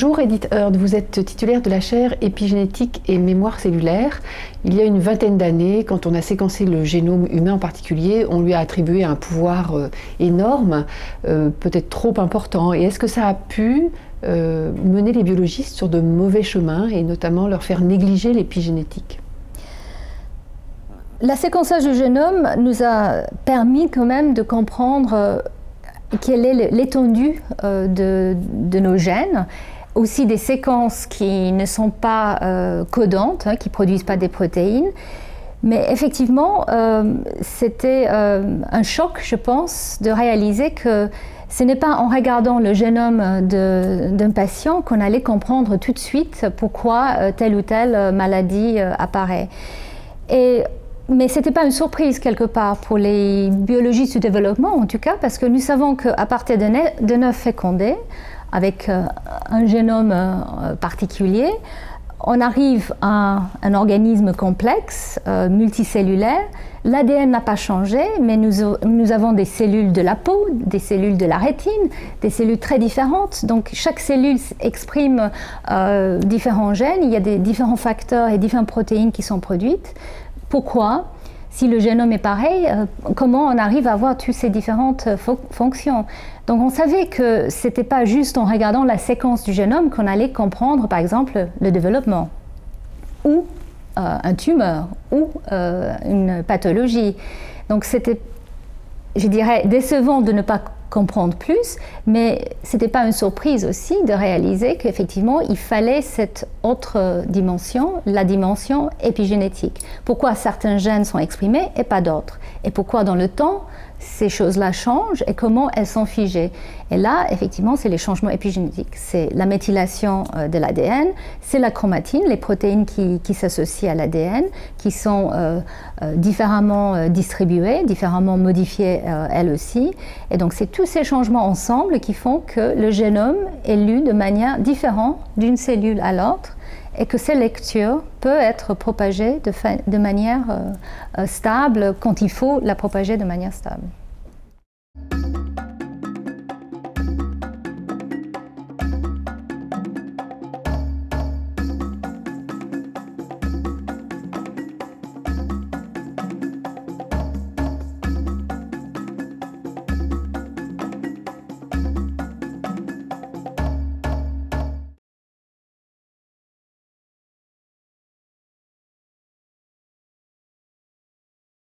Bonjour Edith Heard, vous êtes titulaire de la chaire épigénétique et mémoire cellulaire. Il y a une vingtaine d'années, quand on a séquencé le génome humain en particulier, on lui a attribué un pouvoir euh, énorme, euh, peut-être trop important. Et est-ce que ça a pu euh, mener les biologistes sur de mauvais chemins et notamment leur faire négliger l'épigénétique? La séquençage du génome nous a permis quand même de comprendre quelle est l'étendue de, de nos gènes aussi des séquences qui ne sont pas euh, codantes, hein, qui ne produisent pas des protéines. Mais effectivement, euh, c'était euh, un choc, je pense, de réaliser que ce n'est pas en regardant le génome d'un patient qu'on allait comprendre tout de suite pourquoi telle ou telle maladie apparaît. Et, mais ce n'était pas une surprise quelque part pour les biologistes du développement, en tout cas, parce que nous savons qu'à partir de, neuf fécondés, avec euh, un génome euh, particulier, on arrive à un organisme complexe, euh, multicellulaire. L'ADN n'a pas changé, mais nous, avons des cellules de la peau, des cellules de la rétine, des cellules très différentes. Donc chaque cellule exprime différents gènes, il y a différents facteurs et différentes protéines qui sont produites. Pourquoi? Si le génome est pareil, comment on arrive à avoir toutes ces différentes fonctions? Donc on savait que ce n'était pas juste en regardant la séquence du génome qu'on allait comprendre par exemple le développement ou euh, un tumeur ou euh, une pathologie. Donc c'était, je dirais, décevant de ne pas comprendre plus, mais ce n'était pas une surprise aussi de réaliser qu'effectivement il fallait cette autre dimension, la dimension épigénétique. Pourquoi certains gènes sont exprimés et pas d'autres? Et pourquoi dans le temps ces choses-là changent et comment elles sont figées. Et là, effectivement, c'est les changements épigénétiques. C'est la méthylation euh, de l'ADN, c'est la chromatine, les protéines qui, s'associent à l'ADN, qui sont euh, euh, différemment distribuées, différemment modifiées elles aussi. Et donc, c'est tous ces changements ensemble qui font que le génome est lu de manière différente d'une cellule à l'autre et que ces lectures peuvent être propagées de, manière euh, euh, stable quand il faut la propager de manière stable.